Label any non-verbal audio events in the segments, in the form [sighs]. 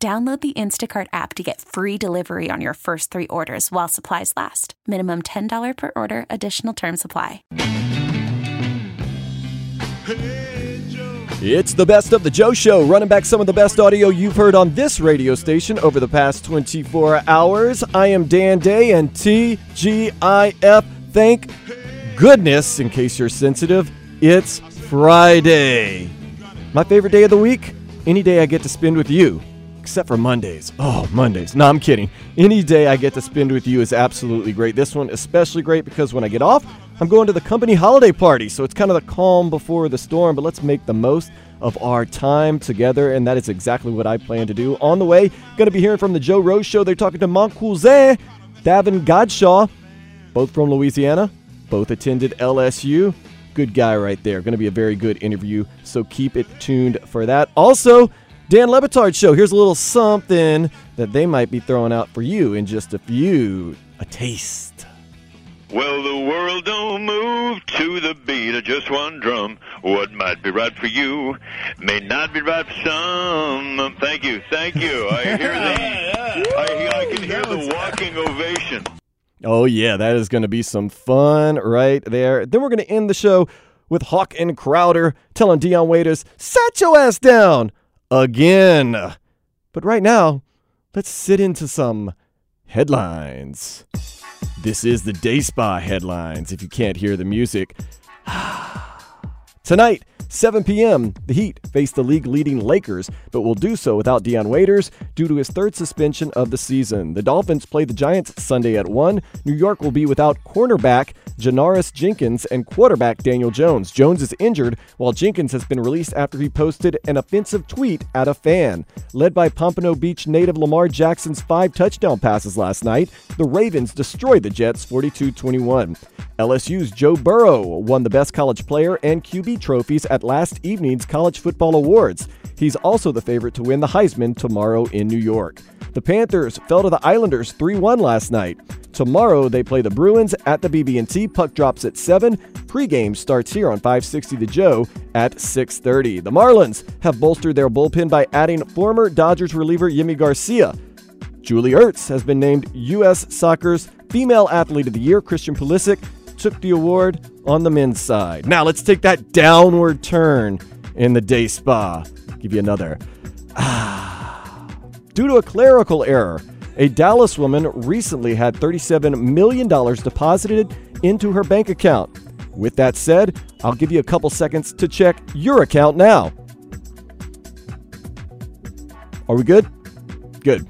Download the Instacart app to get free delivery on your first three orders while supplies last. Minimum $10 per order, additional term supply. It's the best of the Joe Show, running back some of the best audio you've heard on this radio station over the past 24 hours. I am Dan Day and TGIF. Thank goodness, in case you're sensitive, it's Friday. My favorite day of the week? Any day I get to spend with you except for Mondays. Oh, Mondays. No, I'm kidding. Any day I get to spend with you is absolutely great. This one especially great because when I get off, I'm going to the company holiday party. So it's kind of the calm before the storm, but let's make the most of our time together, and that is exactly what I plan to do. On the way, going to be hearing from the Joe Rose Show. They're talking to mon Davon Godchaux, both from Louisiana, both attended LSU. Good guy right there. Going to be a very good interview, so keep it tuned for that. Also, Dan Le Batard Show. Here's a little something that they might be throwing out for you in just a few. A taste. Well, the world don't move to the beat of just one drum. What might be right for you may not be right for some. Thank you, thank you. I [laughs] hear the, I, I can hear the walking ovation. Oh, yeah, that is going to be some fun right there. Then we're going to end the show with Hawk and Crowder telling Dion Waiters, Set your ass down again. But right now, let's sit into some headlines. This is the Day Spa headlines if you can't hear the music. [sighs] Ah. Tonight, 7 p.m., the Heat face the league leading Lakers, but will do so without Dion Waiters due to his third suspension of the season. The Dolphins play the Giants Sunday at 1. New York will be without cornerback Janoris Jenkins and quarterback Daniel Jones. Jones is injured, while Jenkins has been released after he posted an offensive tweet at a fan. Led by Pompano Beach native Lamar Jackson's five touchdown passes last night, the Ravens destroyed the Jets 42 21. LSU's Joe Burrow won the Best College Player and QB trophies at last evening's College Football Awards. He's also the favorite to win the Heisman tomorrow in New York. The Panthers fell to the Islanders 3-1 last night. Tomorrow they play the Bruins at the BB&T. Puck drops at 7. Pregame starts here on 560 The Joe at 6:30. The Marlins have bolstered their bullpen by adding former Dodgers reliever Yimi Garcia. Julie Ertz has been named U.S. Soccer's Female Athlete of the Year. Christian Pulisic took the award on the men's side. Now let's take that downward turn in the day spa. Give you another. Ah. Due to a clerical error, a Dallas woman recently had $37 million deposited into her bank account. With that said, I'll give you a couple seconds to check your account now. Are we good? Good.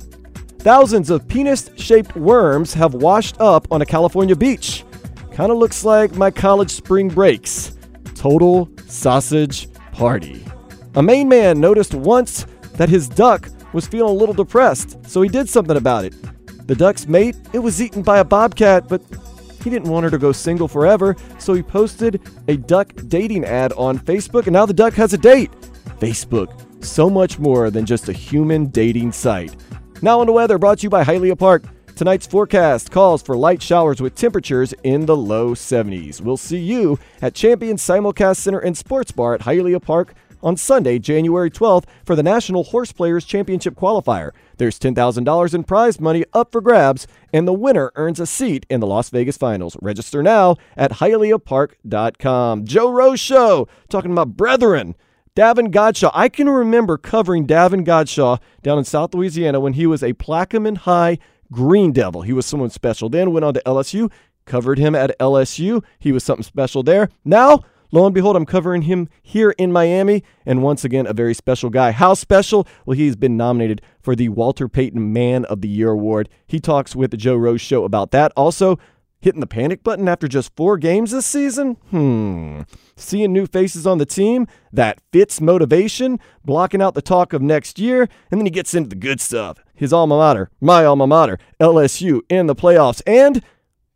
Thousands of penis shaped worms have washed up on a California beach. Kind of looks like my college spring breaks. Total sausage party. A Maine man noticed once that his duck was feeling a little depressed, so he did something about it. The duck's mate, it was eaten by a bobcat, but he didn't want her to go single forever, so he posted a duck dating ad on Facebook, and now the duck has a date. Facebook, so much more than just a human dating site. Now on the weather, brought to you by Hialeah Park. Tonight's forecast calls for light showers with temperatures in the low 70s. We'll see you at Champion Simulcast Center and Sports Bar at Hialeah Park on Sunday, January 12th for the National Horse Players Championship qualifier. There's $10,000 in prize money up for grabs, and the winner earns a seat in the Las Vegas Finals. Register now at HialeahPark.com. Joe Rose Show, talking about brethren. Davon Godchaux. I can remember covering Davon Godchaux down in South Louisiana when he was a Plaquemine High Green Devil. He was someone special. Then went on to LSU, covered him at LSU. He was something special there. Now, lo and behold, I'm covering him here in Miami, and once again, a very special guy. How special? Well, he's been nominated for the Walter Payton Man of the Year Award. He talks with the Joe Rose Show about that. Also, Hitting the panic button after just four games this season? Hmm. Seeing new faces on the team? That fits motivation, blocking out the talk of next year, and then he gets into the good stuff. His alma mater, my alma mater, LSU in the playoffs, and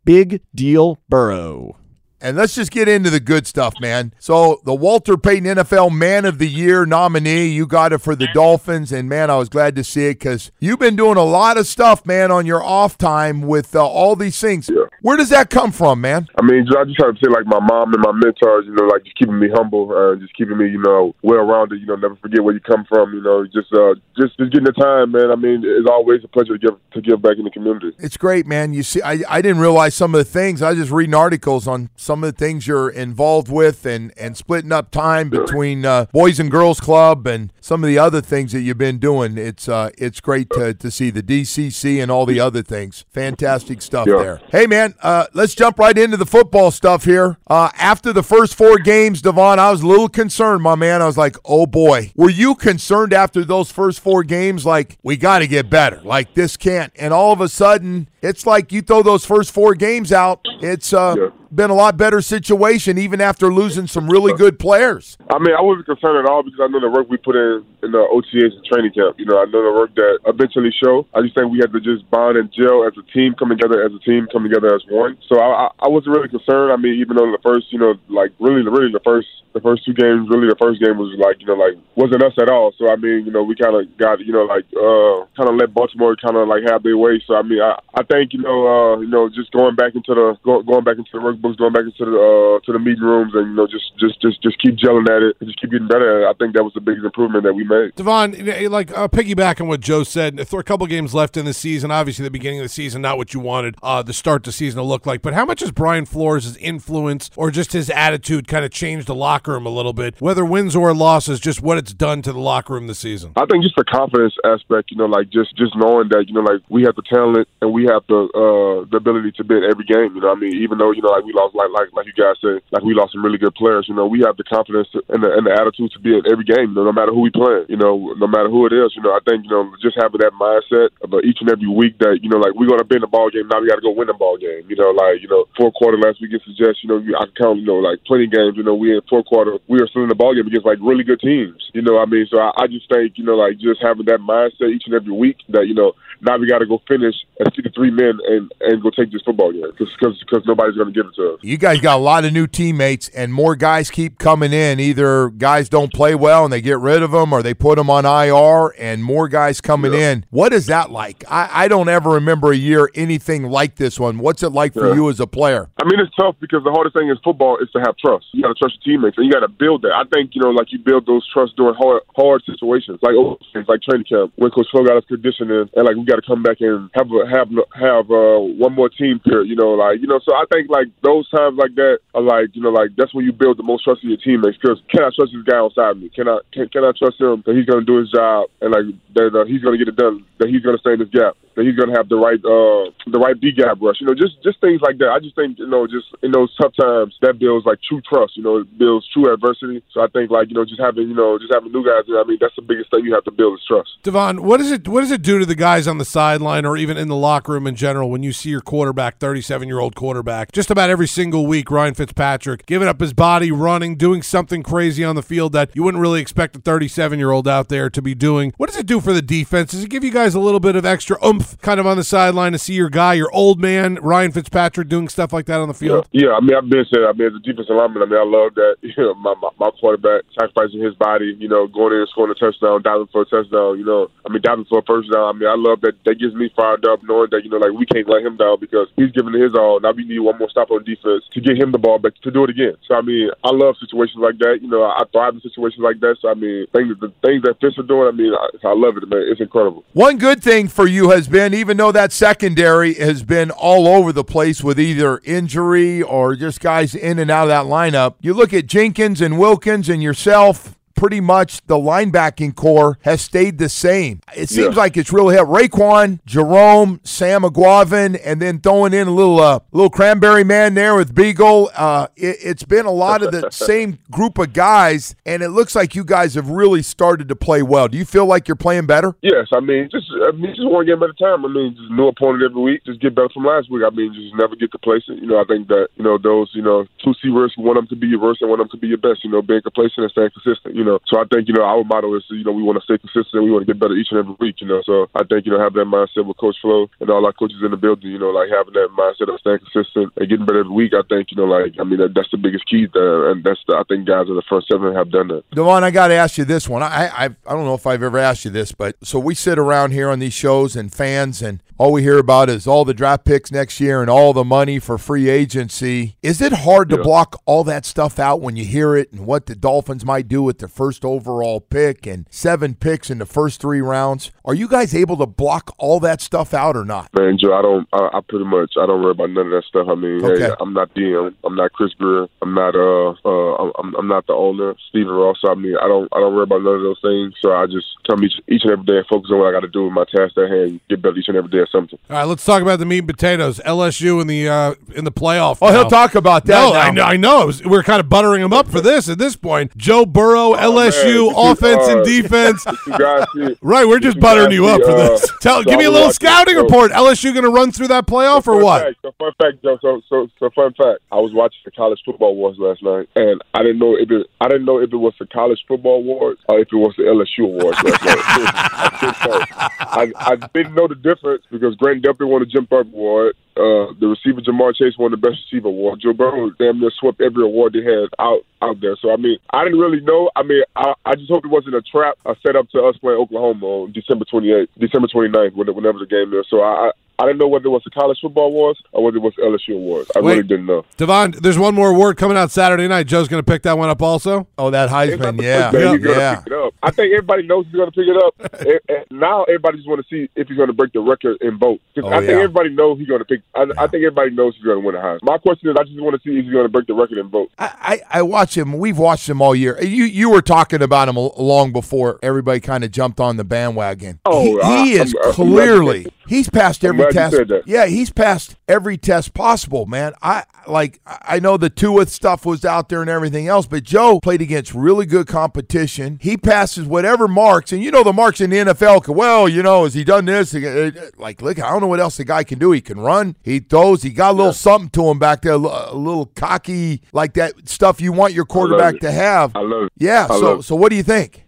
Big Deal Burrow. And let's just get into the good stuff, man. So, the Walter Payton NFL Man of the Year nominee, you got it for the Dolphins. And, man, I was glad to see it because you've been doing a lot of stuff, man, on your off time with uh, all these things. Yeah. Where does that come from, man? I mean, I just have to say, like, my mom and my mentors, you know, like, just keeping me humble, uh, just keeping me, you know, well rounded, you know, never forget where you come from, you know, just, uh, just, just getting the time, man. I mean, it's always a pleasure to give, to give back in the community. It's great, man. You see, I, I didn't realize some of the things. I was just reading articles on some some of the things you're involved with and, and splitting up time between uh, Boys and Girls Club and some of the other things that you've been doing. It's uh, it's great to, to see the DCC and all the other things. Fantastic stuff yeah. there. Hey, man, uh, let's jump right into the football stuff here. Uh, after the first four games, Devon, I was a little concerned, my man. I was like, oh boy. Were you concerned after those first four games? Like, we got to get better. Like, this can't. And all of a sudden, it's like you throw those first four games out. It's uh, yeah. Been a lot better situation, even after losing some really good players. I mean, I wasn't concerned at all because I know the work we put in in the OTAs and training camp. You know, I know the work that eventually show. I just think we had to just bond and gel as a team, come together as a team, come together as one. So I, I, I wasn't really concerned. I mean, even though the first, you know, like really, really the first the first two games, really the first game was like, you know, like wasn't us at all. So I mean, you know, we kind of got, you know, like uh, kind of let Baltimore kind of like have their way. So I mean, I, I think you know, uh, you know, just going back into the go, going back into the workbooks, going back into the uh, to the meeting rooms, and you know, just just just just keep gelling at it, and just keep getting better. I think that was the biggest improvement that we made. Devon, like uh, piggybacking what Joe said, there are a couple games left in the season. Obviously, the beginning of the season, not what you wanted uh, the start the season to look like. But how much has Brian Flores' influence or just his attitude kind of changed the locker room a little bit? whether wins or losses, just what it's done to the locker room this season? I think just the confidence aspect, you know, like just just knowing that, you know, like we have the talent and we have the uh the ability to bid every game. You know, I mean, even though you know, like we lost, like like like you guys said, like we lost some really good players. You know, we have the confidence and the, and the attitude to be at every game. You know, no matter who we play. You know, no matter who it is. You know, I think you know just having that mindset of each and every week that you know, like we're gonna be in the ball game. Now we got to go win the ball game. You know, like you know, fourth quarter last week it suggests you know I count you know like plenty games. You know, we in fourth quarter we are still in the ball game against like really good teams. You know, I mean, so I, I just think you know, like just having that mindset each and every week that you know now we got to go finish and see the three men and and go take this football game because nobody's going to give it to us. You guys got a lot of new teammates and more guys keep coming in. Either guys don't play well and they get rid of them, or they put them on IR, and more guys coming yeah. in. What is that like? I, I don't ever remember a year anything like this one. What's it like for yeah. you as a player? I mean, it's tough because the hardest thing in football is to have trust. You got to trust your teammates and you got to build that. I think you know, like you build those trust during hard hard situations, like oh, like training camp when Coach Flo got us conditioning, and like we got to come back and have a, have have uh, one more team period. You know, like you know. So I think like those times like that are like you know like that's when you build the most trust in your teammates. Because can I trust this guy outside me? Can I can, can I trust him that he's to do his job and like that uh, he's to get it done? That he's to stay in this gap? That he's going to have the right uh, the right B gap rush? You know, just just things like that. I just think you know just in those tough times that builds like true trust. You know, it builds true adversity. So I think like you know just having you know just having new guys. I mean, that's the biggest thing you have to build is trust. Devon, what does it what does it do to the guys on the sideline or even in the locker room in general when you see your quarterback, thirty seven year old quarterback, just about every single week, Ryan Fitzpatrick giving up his body, running, doing something crazy on the field that you wouldn't really expect a thirty seven year old out there to be doing? What does it do for the defense? Does it give you guys a little bit of extra oomph, kind of on the sideline to see your guy, your old man, Ryan Fitzpatrick, doing stuff like that on the field? Yeah, yeah I mean, I've been said, I mean, as a defensive lineman, I mean, I love that. [laughs] You know, my, my my quarterback sacrificing his body, you know, going in and scoring a touchdown, diving for a touchdown, you know, I mean, diving for a first down. I mean, I love that. That gets me fired up knowing that, you know, like we can't let him down because he's giving his all. Now we need one more stop on defense to get him the ball back to do it again. So, I mean, I love situations like that. You know, I thrive in situations like that. So, I mean, things, the things that Fitz are doing, I mean, I, I love it, man. It's incredible. One good thing for you has been, even though that secondary has been all over the place with either injury or just guys in and out of that lineup, you look at Jenkins and Wilkins and yourself pretty much the linebacking core has stayed the same. It seems Yeah. like it's really helped. Raekwon, Jerome, Sam Eguavoen, and then throwing in a little uh, little cranberry man there with Biegel. Uh, it, it's been a lot of the [laughs] same group of guys, and it looks like you guys have really started to play well. Do you feel like you're playing better? Yes, I mean, just I mean, just one game at a time. I mean, just new opponent every week. Just get better from last week. I mean, just never get complacent. You know, I think that you know those you know two C. One of them to be your worst, and one of them to be your best. You know, being complacent and staying consistent. You know, so I think you know our motto is you know we want to stay consistent. We want to get better each and every week. You know, so I think you know having that mindset with Coach Flo and all our coaches in the building. You know, like having that mindset of staying consistent and getting better every week. I think you know, like I mean, that, that's the biggest key. There, and that's the, I think guys in the front seven have done that. Devon, I got to ask you this one. I, I I don't know if I've ever asked you this, but so we sit around here on these shows and fans, and all we hear about is all the draft picks next year and all the money for free agency. Is it hard to Yeah. block all that stuff out when you hear it and what the Dolphins might do with their first overall pick and seven picks in the first three rounds? Are you guys able to block all that stuff out or not? Man, Joe, I don't. I, I pretty much. I don't worry about none of that stuff. I mean, Okay. hey, I'm not DM. I'm not Chris Grier. I'm not. Uh, uh, I'm, I'm not the owner, Stephen Ross. I mean, I don't. I don't worry about none of those things. So I just come each, each and every day and focus on what I got to do with my task at hand. Get better each and every day something. All right, let's talk about the meat and potatoes. LSU in the uh, in the playoff. Oh, he'll talk about that. No, now. I know. I know. Was- we're kind of buttering him up for this at this point. Joe Burrow, LSU, Oh, man, this is offense and defense. [laughs] See, Right, we're just you buttering you up see, for uh, this. Tell, so give me a little scouting so- report. LSU going to run through that playoff or what? Fact, so fun fact, Joe. So, so, so fun fact. I was watching the college football awards last night, and I didn't know if it. I didn't know if it was the college football awards or if it was the LSU awards last night. [laughs] I. I, I didn't know the difference because Grant Delpit want to jump up, Award. Uh, the receiver Ja'Marr Chase won the best receiver award. Joe Burrow damn near swept every award they had out out there. So I mean, I didn't really know. I mean, I, I just hope it wasn't a trap. I set up to us playing Oklahoma on December 28th, December 29th, when- whenever the game is. So I, I I didn't know whether it was the college football awards or whether it was LSU awards. I Wait. really didn't know. Devon, there's one more award coming out Saturday night. Joe's going to pick that one up also. oh, that Heisman, yeah, first day gonna yeah. pick it up. I think everybody knows he's going to pick it up. [laughs] and, and now everybody just want to see if he's going to break the record in vote. Oh, I think everybody knows he's going to pick. I, I think everybody knows he's going to win a Heisman. My question is, I just want to see if he's going to break the record and vote. I, I I watch him. We've watched him all year. You you were talking about him long before everybody kind of jumped on the bandwagon. Oh, he, I- is I'm- I'm clearly [laughs] said he's passed every test. Yeah, he's passed every test possible, man. I like I know the Tua stuff was out there and everything else, but Joe played against really good competition. He passes whatever marks, and you know the marks in the NFL. Well, you know, has he done this? Uh, Like, look, I don't know what else the guy can do. He can run. He throws. He got a little something to him back there, a little cocky, like that stuff you want your quarterback to have. I love it. Yeah. I So, so what do you think?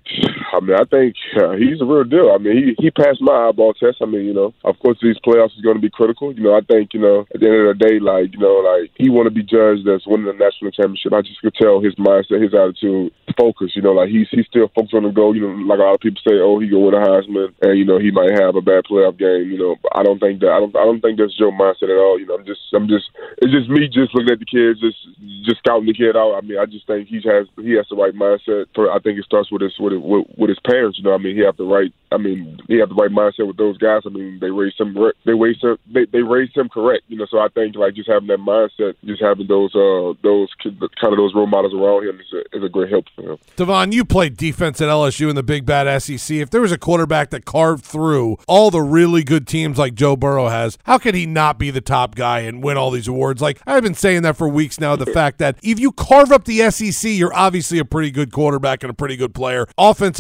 I mean, I think uh, he's a real deal. I mean, he he passed my eyeball test. I mean, you know, of course these playoffs is going to be critical. You know, I think you know at the end of the day, like you know, like he want to be judged as winning the national championship. I just could tell his mindset, his attitude, focus. You know, like he's he's still focused on the goal. You know, like a lot of people say, oh, he gonna win a Heisman, and you know he might have a bad playoff game. You know, but I don't think that. I don't. I don't think that's Joe mindset at all. You know, I'm just. I'm just. It's just me just looking at the kids, just just scouting the kid out. I mean, I just think he has he has the right mindset. For I think it starts with his with with, with his parents. You know, I mean, he have the right. I mean, he have the right mindset with those guys. I mean, they raised him. They raised him. They, they raised him correct. You know, so I think like just having that mindset, just having those uh those ki- kind of those role models around him is a, is a great help for him. Devon, you played defense at LSU in the big bad SEC. If there was a quarterback that carved through all the really good teams like Joe Burrow has, how could he not be the top guy and win all these awards? Like I've been saying that for weeks now. The fact that if you carve up the SEC, you're obviously a pretty good quarterback and a pretty good player,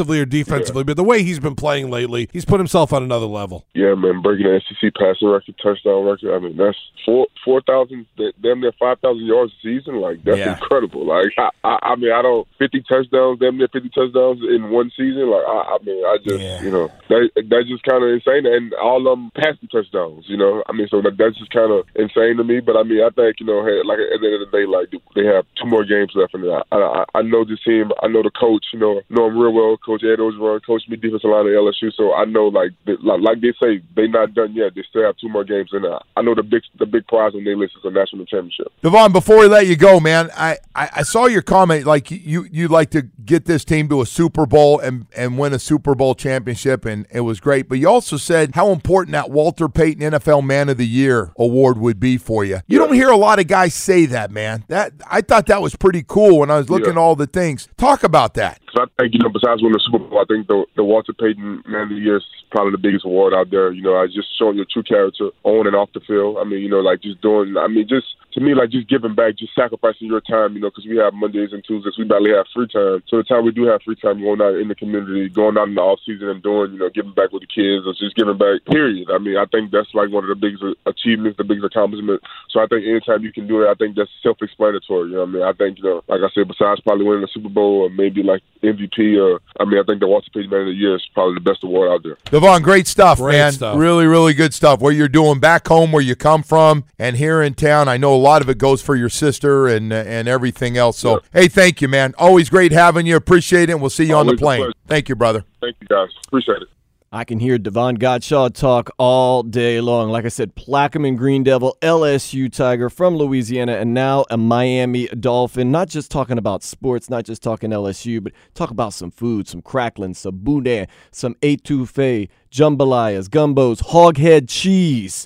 offensively or defensively. But the way he's been playing lately, he's put himself on another level. Yeah, man, breaking the SEC passing record, touchdown record. I mean, that's four four thousand, damn near five thousand yards a season. Like that's Yeah. incredible. Like I, I, I mean, I don't fifty touchdowns, damn near fifty touchdowns in one season. Like I, I mean, I just Yeah. you know that that's just kind of insane, and all of them passing touchdowns. You know, I mean, so that, that's just kind of insane to me. But I mean, I think you know, hey, like at the end of the day, like they have two more games left, and I, I, I know this team. I know the coach. You know, know him real well. Coach Ed Orgeron, coached me defensive line at LSU, so I know like like, they say, they not done yet. They still have two more games, and I know the big the big prize on their list is a national championship. Devon, before we let you go, man, I, I, I saw your comment like you you'd like to get this team to a Super Bowl and, and win a Super Bowl championship, and it was great. But you also said how important that Walter Payton NFL Man of the Year award would be for you. You don't hear a lot of guys say that, man. That I thought that was pretty cool when I was looking Yeah. at all the things. Talk about that. I think, you know, besides winning the Super Bowl, I think the, the Walter Payton Man of the Year is probably the biggest award out there. You know, I just showing your true character on and off the field. I mean, you know, like just doing, I mean, just to me, like just giving back, just sacrificing your time, you know, because we have Mondays and Tuesdays, we barely have free time. So the time we do have free time, going out in the community, going out in the off season and doing, you know, giving back with the kids, or just giving back. Period. I mean, I think that's like one of the biggest achievements, the biggest accomplishment. So I think anytime you can do it, I think that's self-explanatory. You know, what I mean, I think, you know, like I said, besides probably winning the Super Bowl or maybe like MVP, or I mean, I think the Walter Payton Man of the Year is probably the best award out there. Devon, great stuff, Great man. stuff. Really, really good stuff. What you're doing back home, where you come from, and here in town. I know a lot of it goes for your sister and and everything else. So, hey, thank you, man. Always great having you. Appreciate it. And we'll see you on the plane. Thank you, brother. Thank you, guys. Appreciate it. I can hear Devon Godchaux talk all day long. Like I said, Plaquemine Green Devil, LSU Tiger from Louisiana, and now a Miami Dolphin. Not just talking about sports, not just talking LSU, but talk about some food, some crackling, some boudin, some etouffee, jambalayas, gumbos, hoghead cheese.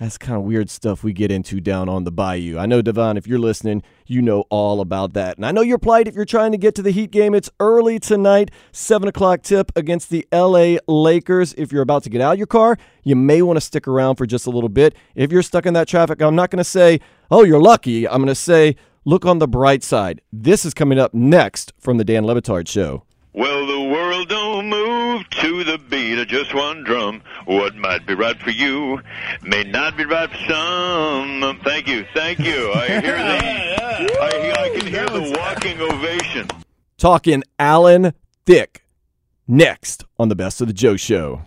That's kind of weird stuff we get into down on the bayou. I know, Devon, if you're listening, you know all about that. And I know your plight if you're trying to get to the Heat game. It's early tonight, 7 o'clock tip against the LA Lakers. If you're about to get out of your car, you may want to stick around for just a little bit. If you're stuck in that traffic, I'm not going to say, oh, you're lucky. I'm going to say, look on the bright side. This is coming up next from the Dan Le Batard Show. Well, the world don't move to the beat of just one drum. What might be right for you may not be right for some. Thank you, thank you. I hear the, [laughs] I, I can hear the walking ovation. Talking Alan Thicke next on the Best of the Joe Show.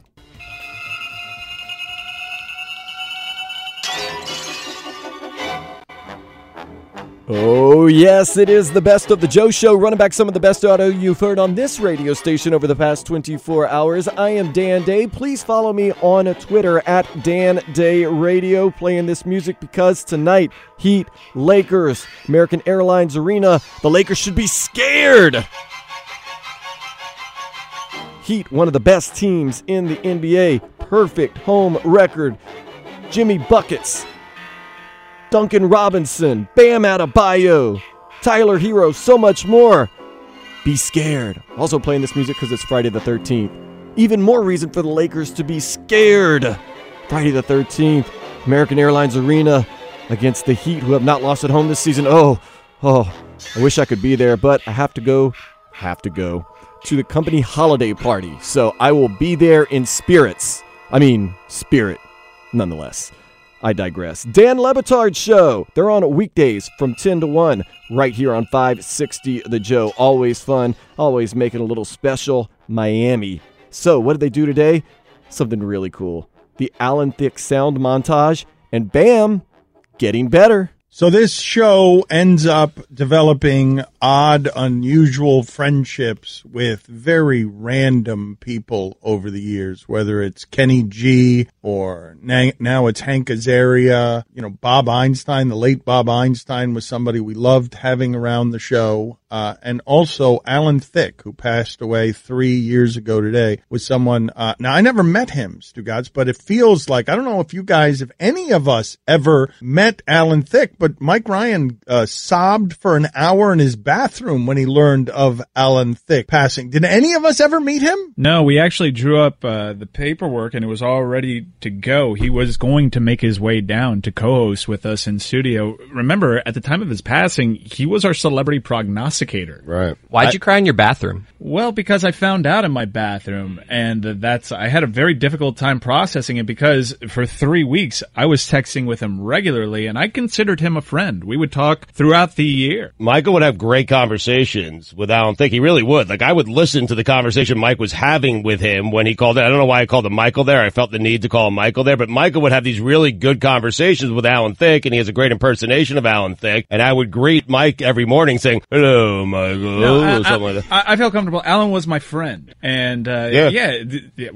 Oh, yes, it is the best of the Joe Show, running back some of the best audio you've heard on this radio station over the past 24 hours. I am Dan Day. Please follow me on Twitter at Dan Day Radio, playing this music because tonight, Heat, Lakers, American Airlines Arena, the Lakers should be scared. Heat, one of the best teams in the NBA, perfect home record. Jimmy Buckets, Duncan Robinson, Bam Adebayo, Tyler Herro, so much more. Be scared. Also playing this music because it's Friday the 13th. Even more reason for the Lakers to be scared. Friday the 13th, American Airlines Arena against the Heat, who have not lost at home this season. Oh, oh, I wish I could be there, but I have to go, have to go to the company holiday party. So I will be there in spirits. I mean, spirit, nonetheless. I digress. Dan Le Batard Show. They're on weekdays from 10 to 1 right here on 560 The Joe. Always fun, always making a little special Miami. So, what did they do today? Something really cool. The Alan Thicke sound montage, and bam, getting better. So this show ends up developing odd, unusual friendships with very random people over the years, whether it's Kenny G or now it's Hank Azaria. You know, Bob Einstein, the late Bob Einstein was somebody we loved having around the show. Uh, and also Alan Thicke, who passed away three years ago today, was someone. Uh, now I never met him, Stugatz, but it feels like I don't know if you guys, if any of us ever met Alan Thicke, but Mike Ryan uh, sobbed for an hour in his bathroom when he learned of Alan Thicke passing. Did any of us ever meet him? No, we actually drew up uh, the paperwork and it was all ready to go. He was going to make his way down to co-host with us in studio. Remember, at the time of his passing, he was our celebrity prognosticator. Right. Why'd you cry in your bathroom? Well, because I found out in my bathroom, and that's I had a very difficult time processing it because for three weeks I was texting with him regularly, and I considered him a friend. We would talk throughout the year. Michael would have great conversations with Alan Thicke. He really would. Like I would listen to the conversation Mike was having with him when he called it. I don't know why I called him Michael there. I felt the need to call him Michael there, but Michael would have these really good conversations with Alan Thicke, and he has a great impersonation of Alan Thicke. And I would greet Mike every morning saying, "Hello, Michael," No, I, or something like that. I, I felt comfortable. Alan was my friend, and uh, Yeah. yeah, th- th-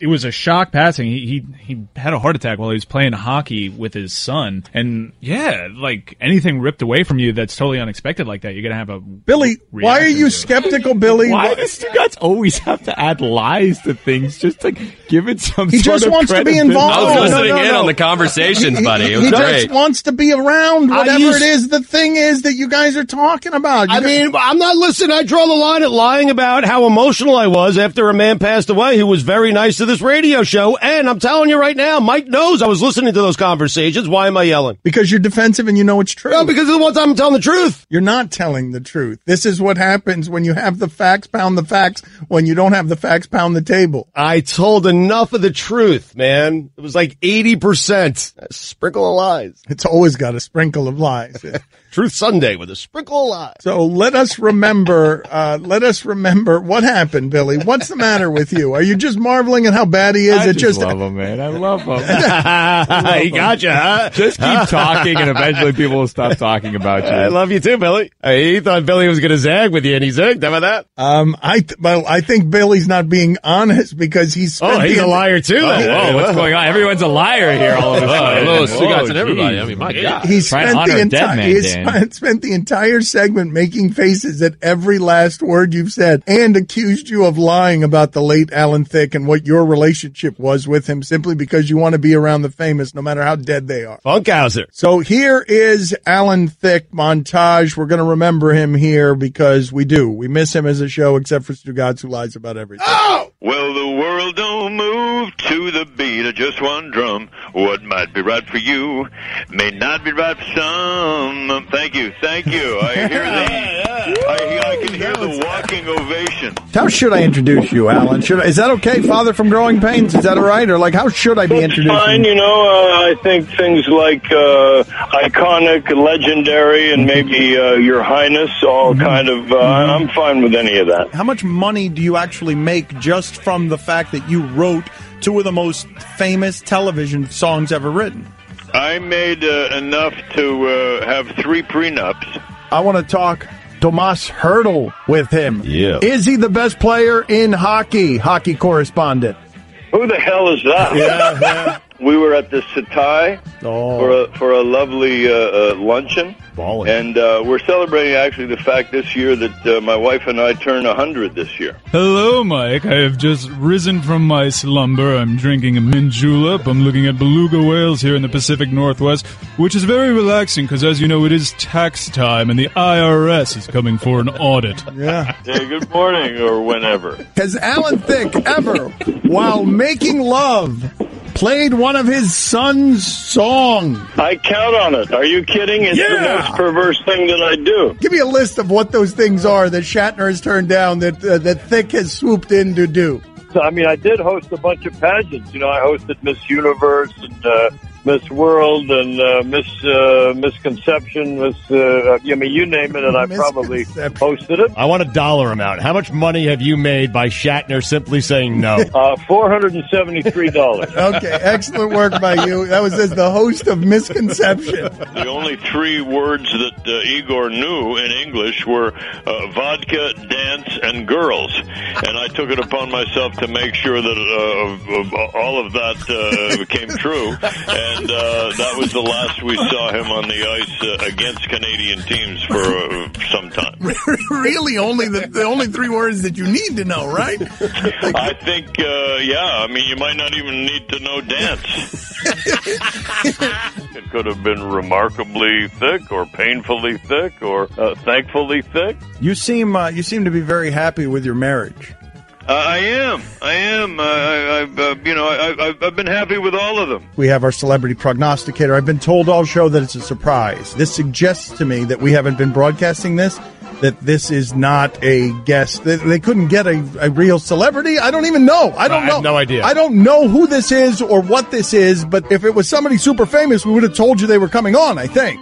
it was a shock passing. He, he he had a heart attack while he was playing hockey with his son, and yeah, like anything ripped away from you that's totally unexpected like that, you're gonna have have a Billy, why are you to. skeptical, Billy? Why does Stugatz always have to add lies to things just to give it some He sort just of wants to be involved. I was no, listening no, in on the conversations, He- buddy. He, It was he great. just wants to be around whatever used- it is the thing is that you guys are talking about. You I mean, I'm not listening. I draw the line at lying about how emotional I was after a man passed away who was very nice to this radio show. And I'm telling you right now, Mike knows I was listening to those conversations. Why am I yelling? because you're defensive and you know it's true. Well, because of the one time I'm telling the truth. You're not telling the truth. This is what happens when you have the facts, pound the facts. When you don't have the facts, pound the table. I told enough of the truth, man. It was like 80%. A sprinkle of lies. It's always got a sprinkle of lies. [laughs] Truth Sunday with a sprinkle of lies. so let us remember, uh, let us remember what happened, Billy. What's the matter with you? Are you just marveling at how bad he is? I it just love him, man. I love him. [laughs] [laughs] he got you, huh? just keep talking, and eventually people will stop talking about you. [laughs] I love you too, Billy. He thought Billy was going to zag with you, and he zagged. How about that? Um, I th- well, I think Billy's not being honest because he's Oh, he's a liar too. Oh, then. whoa, what's going on? Everyone's a liar here all of a sudden. Hello, Stu and everybody. I mean, my God. He's Trying spent the a dead entire man, he's Dan. Spent, [laughs] spent the entire segment making faces at every last word you've said and accused you of lying about the late Alan Thicke and what your relationship was with him simply because you want to be around the famous no matter how dead they are. Funkhouser. So here is Alan Thicke montage. We're going to remember him here because we do. We miss him as a show except for Stugatz who lies about everything. Oh! Well, the world don't move to the beat of just one drum. What might be right for you may not be right for some. Thank you, thank you. I hear the, [laughs] I, I can hear the walking ovation. How should I introduce you, Alan? Should I, is that okay, Father from Growing Pains? Is that all right? Or like, how should I be It's introducing? fine, you know. Uh, I think things like uh, iconic, legendary, and maybe uh, Your Highness, all kind of. Uh, I'm fine with any of that. How much money do you actually make just from the fact that you wrote two of the most famous television songs ever written? I made uh, enough to uh, have three prenups. I want to talk Tomas Hertl with him. Yeah. Is he the best player in hockey? Hockey correspondent. Who the hell is that? Yeah, We were at the Setai Oh. for a for a lovely uh, uh, luncheon, Balling. and uh, we're celebrating actually the fact this year that uh, my wife and I turn hundred this year. Hello, Mike. I have just risen from my slumber. I'm drinking a mint julep. I'm looking at beluga whales here in the Pacific Northwest, which is very relaxing because, as you know, it is tax time and the IRS is coming for an audit. Yeah. [laughs] Hey, good morning or whenever. Has Alan Thicke ever, while making love, played one of his son's songs? I count on it. Are you kidding? It's the most perverse thing that I do. Give me a list of what those things are that Shatner has turned down that uh, that Thick has swooped in to do. So, I mean, I did host a bunch of pageants. You know, I hosted Miss Universe and uh, Miss World and uh, Miss uh, Misconception. Miss, uh, I mean, you name it, and I probably Misconception. hosted it. I want a dollar amount. How much money have you made by Shatner simply saying no? [laughs] Uh, Four hundred and seventy-three dollars. [laughs] Okay, excellent work by you. That was as the host of Misconception. The only three words that uh, Igor knew in English were uh, vodka, dance, and girls, and I took it upon myself to make sure that uh, uh, all of that uh, came true. [laughs] And uh, that was the last we saw him on the ice uh, against Canadian teams for uh, some time. [laughs] really, only the, the only three words that you need to know, right? I think, uh, yeah, I mean, you might not even need to know dance. [laughs] it could have been remarkably thick, or painfully thick, or uh, thankfully thick. You seem uh, you seem to be very happy with your marriage. Uh, I am. I am. Uh, I, I've, uh, you know, I, I've, I've been happy with all of them. We have our celebrity prognosticator. I've been told all show that it's a surprise. This suggests to me that we haven't been broadcasting this. That this is not a guest. They, they couldn't get a, a real celebrity. I don't even know. I don't I know. have no idea. I don't know who this is or what this is. But if it was somebody super famous, we would have told you they were coming on. I think.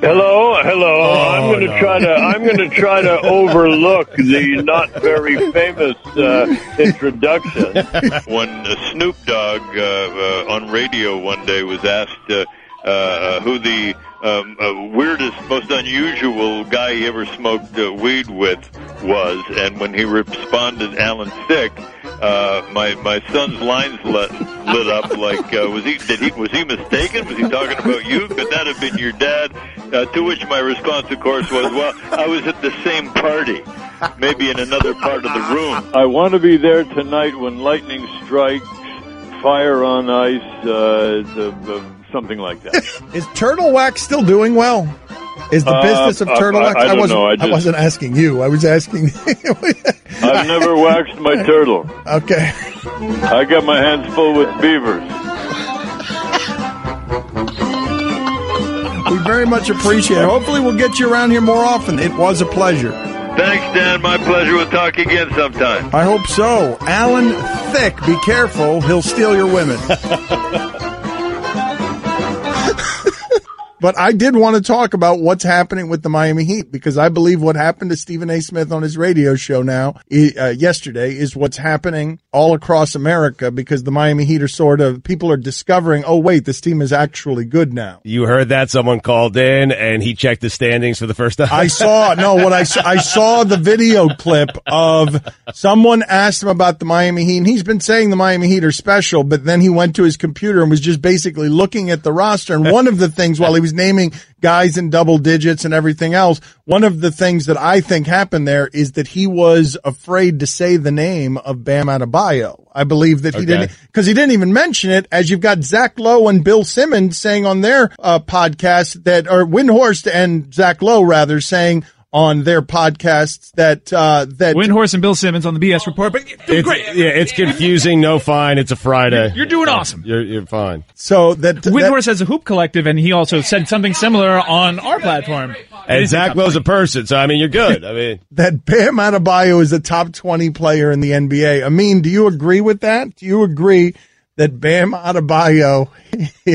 Hello, hello. Oh, I'm going to no. try to. I'm going to try to [laughs] overlook the not very famous uh, introduction. [laughs] When uh, Snoop Dogg uh, uh, on radio one day was asked uh, uh, who the um, uh, weirdest, most unusual guy he ever smoked uh, weed with was, and when he responded, Alan Thicke, uh, my my son's lines lit, lit up [laughs] like uh, was he did he was he mistaken? Was he talking about you? Could that have been your dad? Uh, to which my response, of course, was, "Well, I was at the same party, maybe in another part of the room." I want to be there tonight when lightning strikes, fire on ice, uh, the, the, something like that. [laughs] Is Turtle Wax still doing well? Is the Uh, business of I- Turtle I- Wax? I don't wasn't. know. I just- wasn't asking you. I was asking. [laughs] I've never waxed my turtle. okay. I got my hands full with beavers. We very much appreciate it. Hopefully, we'll get you around here more often. It was a pleasure. Thanks, Dan. My pleasure. We'll talk again sometime. I hope so. Alan Thicke, be careful. He'll steal your women. [laughs] But I did want to talk about what's happening with the Miami Heat because I believe what happened to Stephen A. Smith on his radio show now uh, yesterday is what's happening all across America because the Miami Heat are sort of people are discovering, oh wait, this team is actually good now. You heard that? Someone called in and he checked the standings for the first time. I saw no what I saw, I [laughs] saw the video clip of someone asked him about the Miami Heat and he's been saying the Miami Heat are special but then he went to his computer and was just basically looking at the roster and one of the things while he was naming guys in double digits and everything else one of the things that I think happened there is that he was afraid to say the name of Bam Adebayo I believe that he Okay. didn't because he didn't even mention it as you've got Zach Lowe and Bill Simmons saying on their uh, podcast that, or Windhorst and Zach Lowe rather saying on their podcasts that, uh, that Windhorst and Bill Simmons on the BS report, but doing It's, great. yeah, it's confusing. No fine. It's a Friday. You're doing awesome. You're, you're fine. so that, that Windhorst has a hoop collective, and he also said something similar on our platform. And Zach Lowe's a person, so I mean, you're good. I mean, [laughs] that Bam Adebayo is a top 20 player in the NBA. I mean, do you agree with that? Do you agree that Bam Adebayo [laughs]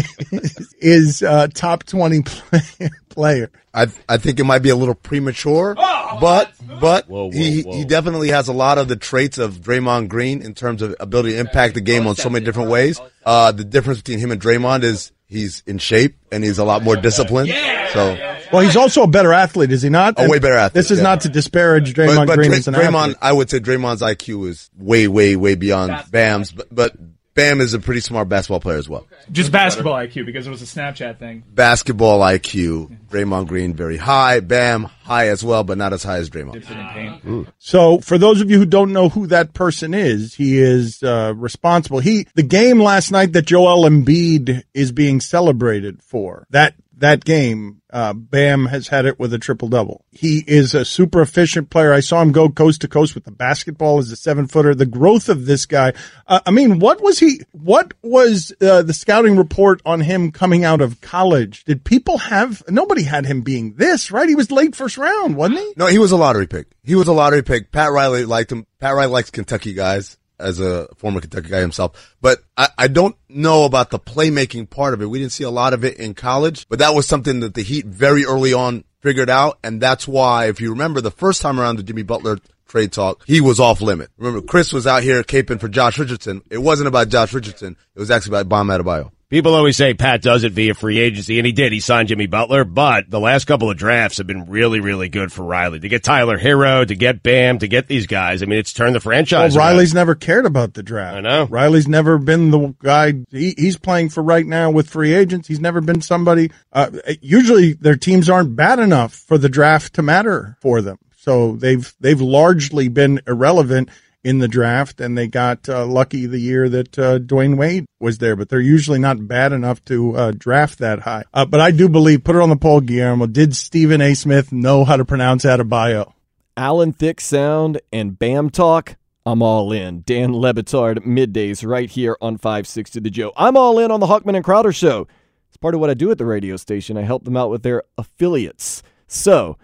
is a top 20 play- player? I I think it might be a little premature, but but Whoa, whoa, he whoa. he definitely has a lot of the traits of Draymond Green in terms of ability to impact the game on so many different ways. Uh, the difference between him and Draymond is he's in shape and he's a lot more disciplined. So, Well, he's also a better athlete, is he not? A way better athlete, This is yeah. not to disparage Draymond but, but Green Dray- as an Draymond, athlete. I would say Draymond's IQ is way way way beyond Bam's, but but Bam is a pretty smart basketball player as well. Just basketball IQ because it was a Snapchat thing. Basketball IQ, Draymond Green very high, Bam high as well, but not as high as Draymond. So, for those of you who don't know who that person is, he is uh, responsible. He the game last night that Joel Embiid is being celebrated for that that game. Uh, Bam has had it with a triple double. He is a super efficient player. I saw him go coast to coast with the basketball as a seven footer. The growth of this guy. Uh, I mean, what was he? What was uh, the scouting report on him coming out of college? Did people have? Nobody had him being this, right? He was late first round, wasn't he? No, he was a lottery pick. He was a lottery pick. Pat Riley liked him. Pat Riley likes Kentucky guys as a former Kentucky guy himself. But I, I don't know about the playmaking part of it. We didn't see a lot of it in college, but that was something that the Heat very early on figured out. And that's why, if you remember the first time around the Jimmy Butler trade talk, he was off limit. Remember, Chris was out here caping for Josh Richardson. It wasn't about Josh Richardson. It was actually about Bam Adebayo. People always say Pat does it via free agency, and he did. He signed Jimmy Butler, but the last couple of drafts have been really, really good for Riley. To get Tyler Herro, to get Bam, to get these guys. I mean, it's turned the Well, franchise. around. Riley's never cared about the draft. I know. Riley's never been the guy. He, he's playing for right now with free agents. He's never been somebody. Uh, usually, their teams aren't bad enough for the draft to matter for them. So they've they've largely been irrelevant in the draft, and they got uh, lucky the year that uh, Dwyane Wade was there. But they're usually not bad enough to uh, draft that high. Uh, but I do believe, put it on the poll, Guillermo. Did Stephen A. Smith know how to pronounce Adebayo? Alan Thicke Sound and Bam Talk. I'm all in. Dan Le Batard, middays right here on 560 The Joe. I'm all in on the Hawkman and Crowder show. It's part of what I do at the radio station. I help them out with their affiliates. So,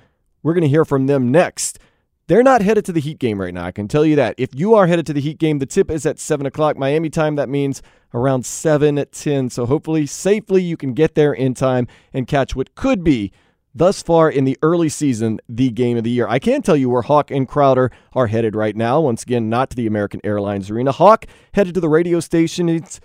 we're going to hear from them next. They're not headed to the Heat game right now. I can tell you that. If you are headed to the Heat game, the tip is at 7 o'clock Miami time. That means around 7 at 10. So, hopefully, safely, you can get there in time and catch what could be thus far in the early season, the game of the year. I can tell you where Hawk and Crowder are headed right now. Once again, not to the American Airlines Arena. Hawk headed to the radio station. It's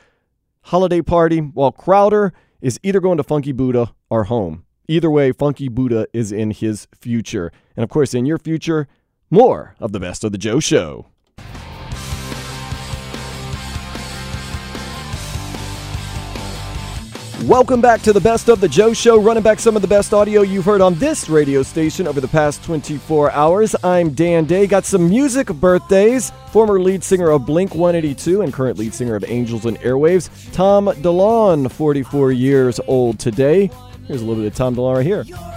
holiday party, while Crowder is either going to Funky Buddha or home. Either way, Funky Buddha is in his future. And of course, in your future, more of the best of the Joe Show. Welcome back to the Best of the Joe Show, running back some of the best audio you've heard on this radio station over the past 24 hours. I'm Dan Day. Got some music birthdays. Former lead singer of Blink 182 and current lead singer of Angels and Airwaves, Tom DeLonge, 44 years old today. Here's a little bit of Tom DeLonge right here.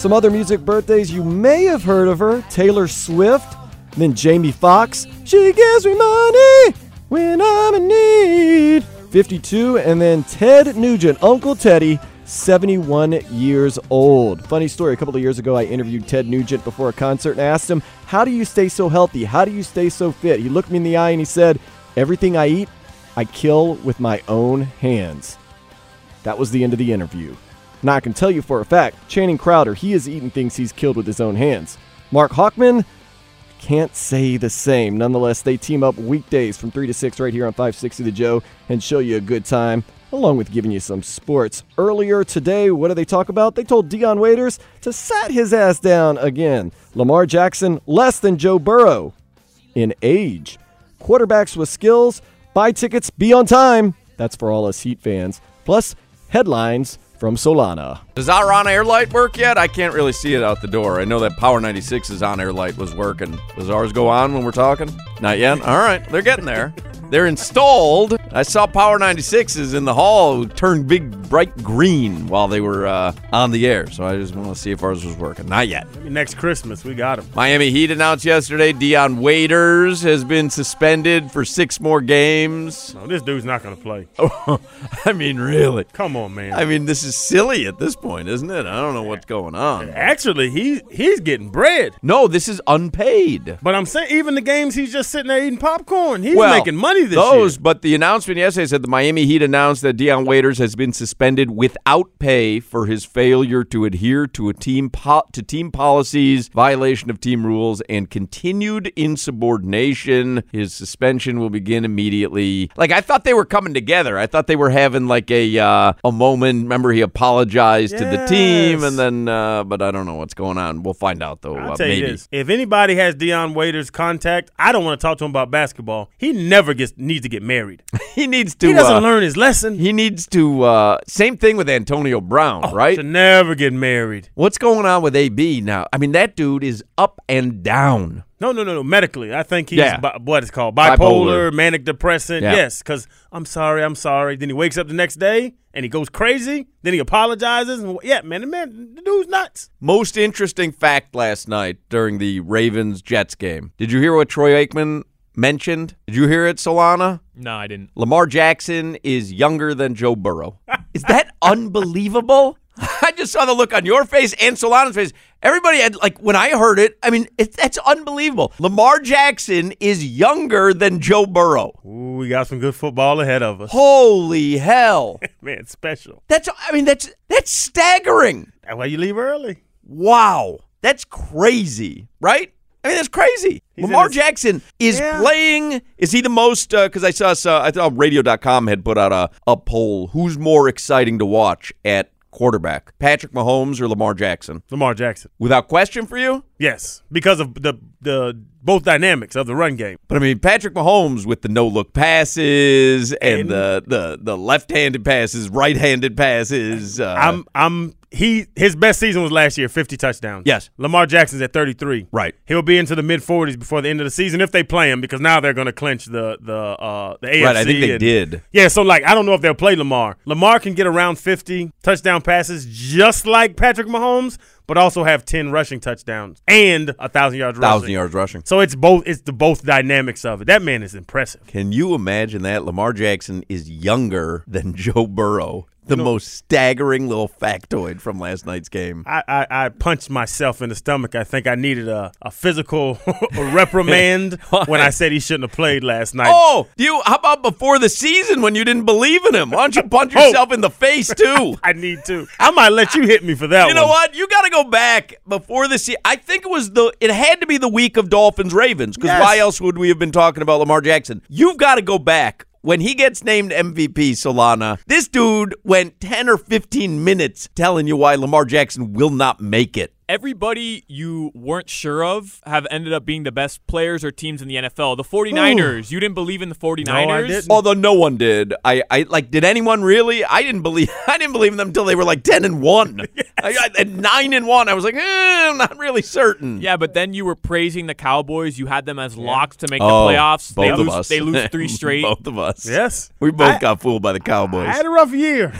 Some other music birthdays you may have heard of her Taylor Swift, then Jamie Foxx. She gives me money when I'm in need. 52, and then Ted Nugent, Uncle Teddy, 71 years old. Funny story, a couple of years ago, I interviewed Ted Nugent before a concert and asked him, How do you stay so healthy? How do you stay so fit? He looked me in the eye and he said, Everything I eat, I kill with my own hands. That was the end of the interview. Now, I can tell you for a fact, Channing Crowder, he has eaten things he's killed with his own hands. Mark Hawkman, can't say the same. Nonetheless, they team up weekdays from 3 to 6 right here on 560 The Joe and show you a good time, along with giving you some sports. Earlier today, what did they talk about? They told Dion Waiters to sat his ass down again. Lamar Jackson, less than Joe Burrow in age. Quarterbacks with skills, buy tickets, be on time. That's for all us Heat fans. Plus, headlines from Solana. Does our on air light work yet? I can't really see it out the door. I know that Power 96's on air light was working. Does ours go on when we're talking? Not yet? All right, they're getting there. They're installed. I saw Power 96s in the hall turn big bright green while they were uh, on the air. So I just want to see if ours was working. Not yet. Maybe next Christmas we got him. Miami Heat announced yesterday Dion Waiters has been suspended for six more games. No, this dude's not going to play. [laughs] I mean, really? Come on, man. I mean, this is silly at this point, isn't it? I don't know what's going on. Actually, he he's getting bread. No, this is unpaid. But I'm saying even the games he's just sitting there eating popcorn, he's well, making money this those, year. but the announcement yesterday said the Miami Heat announced that Dion Waiters has been suspended without pay for his failure to adhere to a team po- to team policies, violation of team rules, and continued insubordination. His suspension will begin immediately. Like I thought they were coming together. I thought they were having like a uh, a moment. Remember, he apologized to the team, and then, uh, but I don't know what's going on. We'll find out though. I'll uh, tell maybe. you this: if anybody has Dion Waiters' contact, I don't want to talk to him about basketball. He never gets needs to get married. [laughs] he needs to. He doesn't uh, learn his lesson. He needs to. Uh, same thing with Antonio Brown, right? To never get married. What's going on with AB now? I mean, that dude is up and down. No, no, no, no. Medically, I think he's Yeah. bi- what it's called bipolar, Bipolar. manic depressant. Yeah. Yes, because I'm sorry, I'm sorry. Then he wakes up the next day and he goes crazy. Then he apologizes. And, yeah, man, the man, the dude's nuts. Most interesting fact last night during the Ravens Jets game. Did you hear what Troy Aikman mentioned? Did you hear it, Solana? No, I didn't. Lamar Jackson is younger than Joe Burrow. [laughs] Is that unbelievable? [laughs] I just saw the look on your face and Solana's face. Everybody had like when I heard it. I mean, it, that's unbelievable. Lamar Jackson is younger than Joe Burrow. Ooh, we got some good football ahead of us. Holy hell! [laughs] man, special. That's I mean that's that's staggering. That's why you leave early. Wow, that's crazy, right? I mean, that's crazy. He's Lamar his- Jackson is Yeah. playing. Is he the most? Because I saw, uh, I thought Radio.com had put out a, a poll. Who's more exciting to watch at quarterback, Patrick Mahomes or Lamar Jackson? Lamar Jackson. Without question for you. Yes, because of the the both dynamics of the run game. But I mean, Patrick Mahomes with the no look passes and, And- the the the left handed passes, right handed passes. Uh, I'm I'm he his best season was last year, 50 touchdowns. Yes. Lamar Jackson's at 33. Right. He'll be into the mid 40s before the end of the season if they play him because now they're going to clinch the the uh the AFC. Right, I think they and- did. Yeah, so like I don't know if they'll play Lamar. Lamar can get around 50 touchdown passes just like Patrick Mahomes, but also have 10 rushing touchdowns and a 1000 yards rushing. thousand yards rushing. So it's both it's the both dynamics of it. That man is impressive. Can you imagine that? Lamar Jackson is younger than [laughs] Joe Burrow. The most staggering little factoid from last night's game. I, I, I punched myself in the stomach. I think I needed a, a physical [laughs] reprimand [laughs] when I said he shouldn't have played last night. Oh, you? How about before the season when you didn't believe in him? Why don't you punch [laughs] Oh. yourself in the face too? I need to. I might let you hit me for that You know what? You got to go back before the season. I think it was the. It had to be the week of Dolphins Ravens because Yes. why else would we have been talking about Lamar Jackson? You've got to go back. When he gets named MVP, Solana, this dude went 10 or 15 minutes telling you why Lamar Jackson will not make it. Everybody you weren't sure of have ended up being the best players or teams in the NFL. The 49ers, you didn't believe in the 49ers? Although no one did. I, I like. Did anyone really? I didn't believe. [laughs] I didn't believe in them until they were like ten and one. [laughs] I, I, at nine and one, I was like, eh, I'm not really certain. Yeah, but then you were praising the Cowboys. You had them as locks to make Oh, the playoffs. Both they of lose, us. They lose three [laughs] straight. both of us. Yes. We both I- got fooled by the Cowboys. I had a rough year.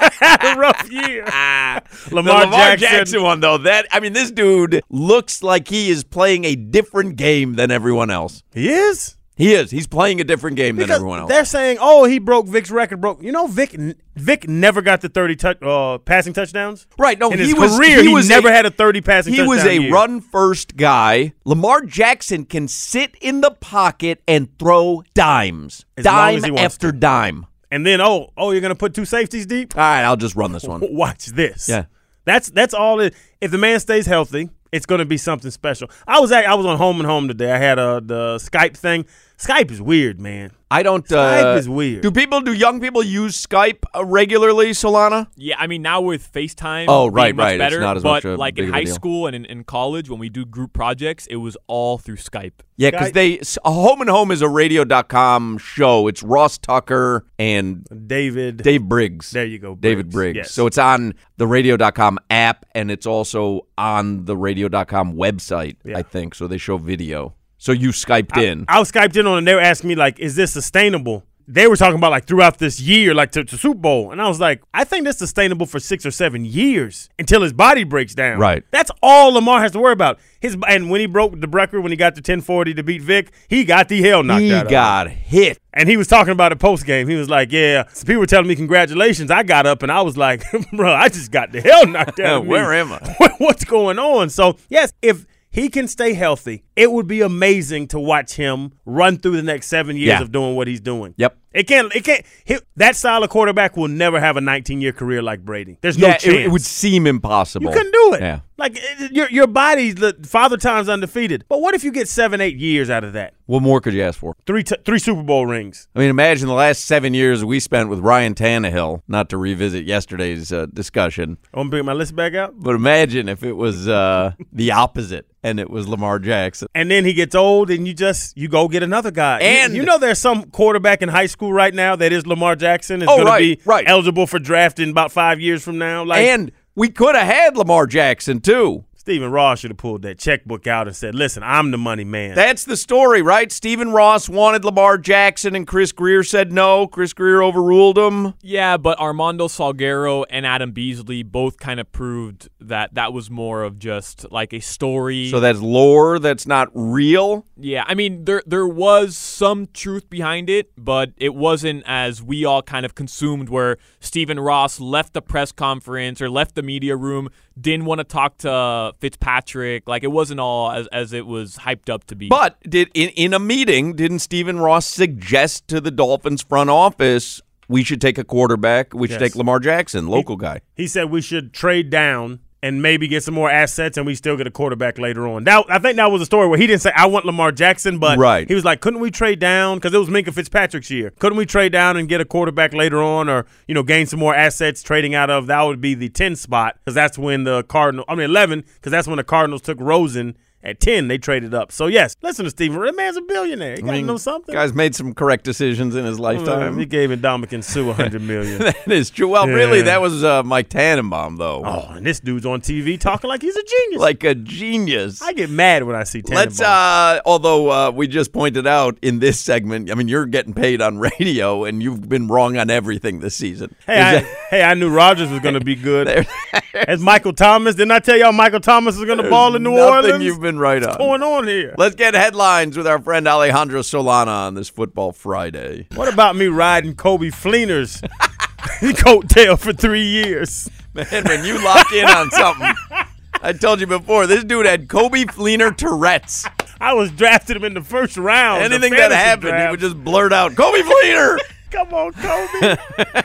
I had a rough year. [laughs] Lamar, Lamar Jackson. Jackson one though, that I mean, this dude looks like he is playing a different game than everyone else. He is. He is. He's playing a different game than everyone else. they're saying, "Oh, he broke Vic's record." Broke. You know, Vic. Vic never got the thirty touch, uh, passing touchdowns. Right. No, in he his was. career, he, was never a- had a thirty passing. He was a year. run first guy. Lamar Jackson can sit in the pocket and throw dimes, As long dime as he wants after dime. And then, oh, oh, you're gonna put two safeties deep. All right, I'll just run this one. [laughs] Watch this. Yeah. That's that's all it. If the man stays healthy, it's going to be something special. I was at, I was on home and home today. I had a the Skype thing. Skype is weird, man. I don't. Skype uh, is weird. Do people? Do young people use Skype uh, regularly, Solana? Yeah, I mean now with FaceTime, Oh, being right, much right. It's better. not as but much a like big in of a high deal. school and in, in college, when we do group projects, it was all through Skype. Yeah, because they s- Home and Home is a radio.com show. It's Ross Tucker and David Dave Briggs. There you go, David Briggs. Briggs. Yes. So it's on the radio.com app and it's also on the radio.com website, I think. So they show video. So you Skyped in. I was Skyped in on and they were asking me like, "Is this sustainable?" They were talking about like throughout this year, like to, to Super Bowl, and I was like, "I think that's sustainable for six or seven years until his body breaks down." Right. That's all Lamar has to worry about. His and when he broke the record when he got to 1040 to beat Vic, he got the hell knocked He out. him. got hit. And he was talking about it post game. He was like, "Yeah." So people were telling me congratulations. I got up and I was like, [laughs] "Bro, I just got the hell knocked out. [laughs] Where am I? [laughs] What's going on?" So yes, if he can stay healthy, it would be amazing to watch him run through the next seven years Yeah. of doing what he's doing. Yep. It can't. It can't. He, that style of quarterback will never have a 19 year career like Brady. There's no chance. it, it would seem impossible. You couldn't do it. Yeah. Like it- your your body's the father time's undefeated. But what if you get seven, eight years out of that? What more could you ask for? Three t- three Super Bowl rings. I mean, imagine the last seven years we spent with Ryan Tannehill, not to revisit yesterday's uh, discussion, I'm gonna bring my list back out. but imagine if it was uh, [laughs] the opposite and it was Lamar Jackson. and then he gets old and you just you go get another guy. You- And- you, know there's some quarterback in high school right now that is Lamar Jackson is Oh, going to right, be right. eligible for drafting about five years from now. Like and we could have had Lamar Jackson, too. Stephen Ross should have pulled that checkbook out and said, "Listen, I'm the money man." That's the story, right? Stephen Ross wanted Lamar Jackson, and Chris Grier said no. Chris Grier overruled him. Yeah, but Armando Salguero and Adam Beasley both kind of proved that that was more of just like a story. So that's lore that's not real. Yeah, I mean there there was some truth behind it, but it wasn't as we all kind of consumed where Stephen Ross left the press conference or left the media room, didn't want to talk to Fitzpatrick. Like it wasn't all as as it was hyped up to be. But did in, in a meeting, didn't Stephen Ross suggest to the Dolphins front office we should take a quarterback? We should Yes. take Lamar Jackson, local guy. he said we should trade down and maybe get some more assets, and we still get a quarterback later on. That I think that was a story where he didn't say I want Lamar Jackson, but Right. he was like, couldn't we trade down because it was Minkah Fitzpatrick's year? Couldn't we trade down and get a quarterback later on, or you know, gain some more assets trading out of that would be the ten spot because that's when the Cardinal, I mean eleven, because that's when the Cardinals took Rosen. At ten, they traded up. So yes, listen to Stephen. That man's a billionaire. He got to know something. Guy's made some correct decisions in his lifetime. He gave Ndamukong Suh a hundred [laughs] million. that is true. Well, really, that was uh, Mike Tannenbaum, though. Oh, and this dude's on TV talking like he's a genius. Like a genius. I get mad when I see Tannenbaum. Let's. Uh, although uh, we just pointed out in this segment, I mean, you're getting paid on radio, and you've been wrong on everything this season. hey, Is I, that- hey, I knew Rogers was going to be [laughs] good. As Michael Thomas, didn't I tell y'all Michael Thomas is going to ball in New nothing Orleans? You've been right What's going on here? Let's get headlines with our friend Alejandro Solana on this Football Friday. What about me riding Coby Fleener's [laughs] coattail for three years? Man, when you lock in on something, [laughs] I told you before, this dude had Coby Fleener Tourette's. I was drafted him in the first round. Anything that happened, he would just blurt out, Coby Fleener! [laughs] Come on, Kobe.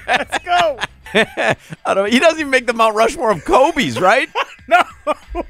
Let's go. [laughs] I don't, he doesn't even make the Mount Rushmore of Kobe's, right? [laughs] no.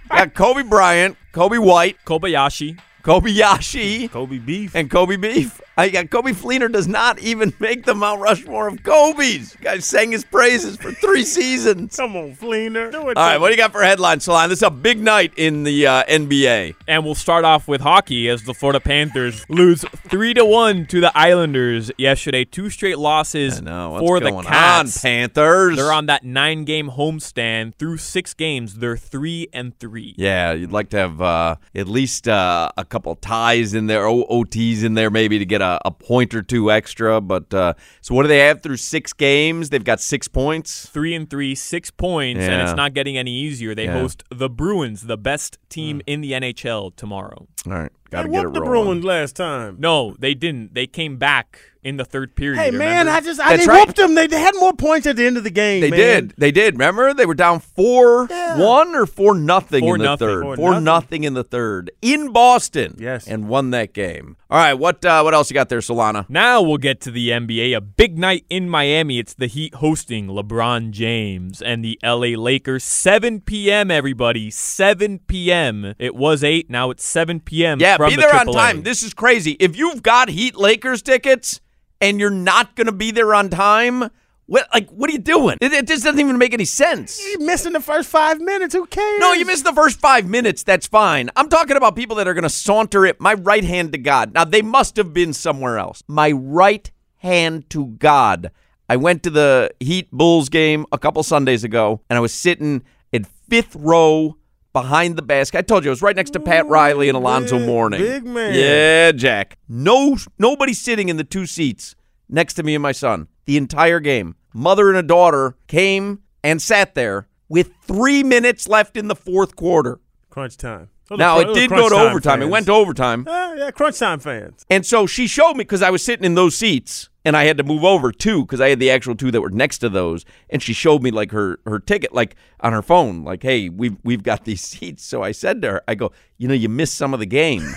Got Kobe Bryant, Coby White, Kobayashi. Kobayashi, Kobe Beef. and Kobe Beef. I got Coby Fleener does not even [laughs] make the Mount Rushmore of Kobe's. Guys sang his praises for three [laughs] seasons. Come on, Fleener. Do it. All right, what do you got for headlines, Salon? This is a big night in the uh, NBA. And we'll start off with hockey as the Florida Panthers lose three to one to the Islanders yesterday. Two straight losses for the Cats. on, Panthers? They're on that nine-game homestand. Through six games, they're three and three. Yeah, you'd like to have uh, at least uh, a couple ties in there, O- OTs in there, maybe to get a, a point or two extra. But uh, so, what do they have through six games? They've got six points. Three and three, six points, and it's not getting any easier. They Yeah. host the Bruins, the best team in the NHL, tomorrow. All right, got to They get it whooped the rolling. Bruins last time. No, they didn't. They came back in the third period. Hey man, remember? I just I they right. whooped them. They, they had more points at the end of the game. They man. did. They did. Remember, they were down four one or four nothing Four in the nothing. third. Four Four nothing. nothing in the third in Boston. Yes. and won that game. All right, what uh, what else you got there, Solana? Now we'll get to the NBA. A big night in Miami. It's the Heat hosting LeBron James and the LA Lakers. 7 p.m. Everybody, 7 p.m. It was eight. Now it's 7 p.m. Yeah, from be the there on time. This is crazy. If you've got Heat Lakers tickets and you're not going to be there on time, what like what are you doing? It, it just doesn't even make any sense. You missing the first five minutes. Who cares? No, you missed the first five minutes. That's fine. I'm talking about people that are going to saunter it. My right hand to God. Now, they must have been somewhere else. My right hand to God. I went to the Heat Bulls game a couple Sundays ago, and I was sitting in fifth row behind the basket. I told you I was right next to Pat Riley and Alonzo big- Mourning. big man. Yeah, Jack. No, nobody sitting in the two seats next to me and my son the entire game. Mother and a daughter came and sat there with three minutes left in the fourth quarter. crunch time. Those Now it did go to time overtime. It went to overtime. Uh, yeah, crunch time fans. And so she showed me because I was sitting in those seats and I had to move over too because I had the actual two that were next to those. And she showed me like her her ticket like on her phone, like, hey, we've we've got these [laughs] seats. So I said to her, I go, you know, you missed some of the game. [laughs]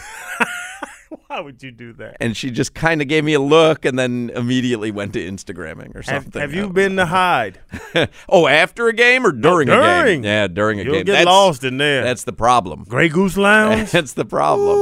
Why would you do that? and she just kind of gave me a look and then immediately went to Instagramming or something. have you been to [laughs] Hyde? oh, after a game or during, a during. game? Yeah, during a You'll game. get That's- lost in there. That's the problem. Grey Goose Lounge. That's the problem.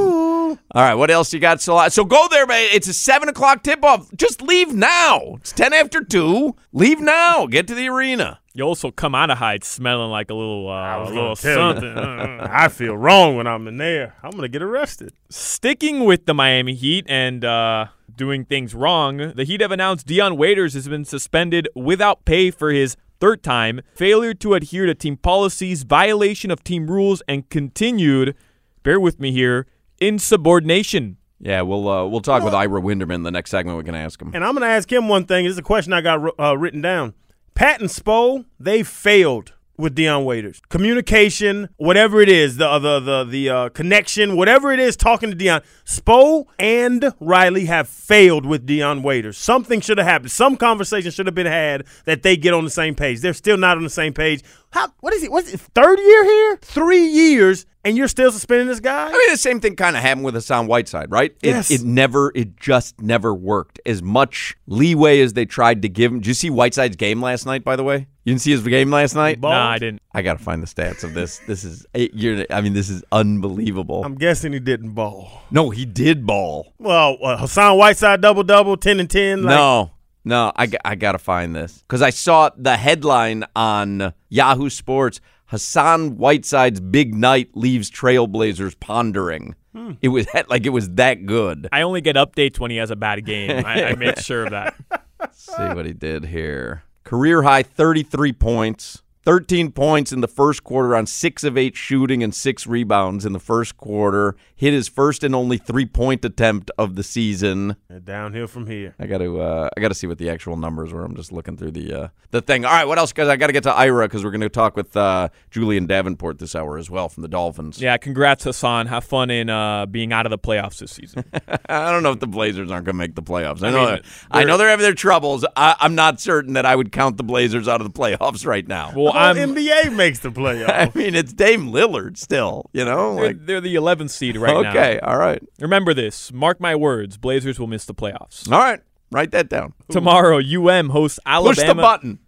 All right, what else you got? So, so go there, man. It's a seven o'clock tip off. Just leave now. It's ten after two. Leave now. Get to the arena. You also come out of Hyde smelling like a little, uh, a was little gonna tell you. something. Uh, I feel wrong when I'm in there. I'm gonna get arrested. Sticking with the Miami Heat and uh, doing things wrong, the Heat have announced Dion Waiters has been suspended without pay for his third time, failure to adhere to team policies, violation of team rules, and continued, bear with me here, insubordination. Yeah, we'll uh, we'll talk with Ira Winderman the next segment. We can ask him. And I'm gonna ask him one thing. This is a question I got uh, written down. Pat and Spo, they failed with Dion Waiters. Communication, whatever it is, the the the the uh, connection, whatever it is, talking to Dion. Spo and Riley have failed with Dion Waiters. Something should have happened. Some conversation should have been had that they get on the same page. They're still not on the same page. How? What is it? What's it? Third year here? Three years, and you're still suspending this guy? I mean, the same thing kind of happened with Hassan Whiteside, right? It, Yes. It never, it just never worked. As much leeway as they tried to give him. Did you see Whiteside's game last night? By the way, you didn't see his game last night. Nah, I didn't. I gotta find the stats of this. This is, you're, I mean, this is unbelievable. I'm guessing he didn't ball. no, he did ball. Well, uh, Hassan Whiteside double double, ten and ten. Like, no, no, I gotta find this because I saw the headline on Yahoo Sports. Hassan Whiteside's big night leaves Trailblazers pondering. Hmm. It was like it was that good. I only get updates when he has a bad game. I, I make sure of that. [laughs] see what he did here. Career high 33 points. 13 points in the first quarter on 6 of 8 shooting and 6 rebounds in the first quarter. Hit his first and only 3-point attempt of the season. And downhill from here. I got to uh, I got to see what the actual numbers were. I'm just looking through the uh, the thing. All right, what else guys? I got to get to Ira cuz we're going to talk with uh, Julian Davenport this hour as well from the Dolphins. Yeah, congrats, Hassan. Have fun in uh, being out of the playoffs this season. [laughs] I don't know if the Blazers aren't going to make the playoffs. I I know mean, I they're- know they're having their troubles. I, I'm not certain that I would count the Blazers out of the playoffs right now. Well, The whole NBA makes the playoffs. [laughs] I mean, it's Dame Lillard still, you know? They're, Like, they're the 11th seed right now. okay, all right. Remember this. Mark my words. Blazers will miss the playoffs. All right. Write that down. Tomorrow, UM hosts Alabama. Push the button.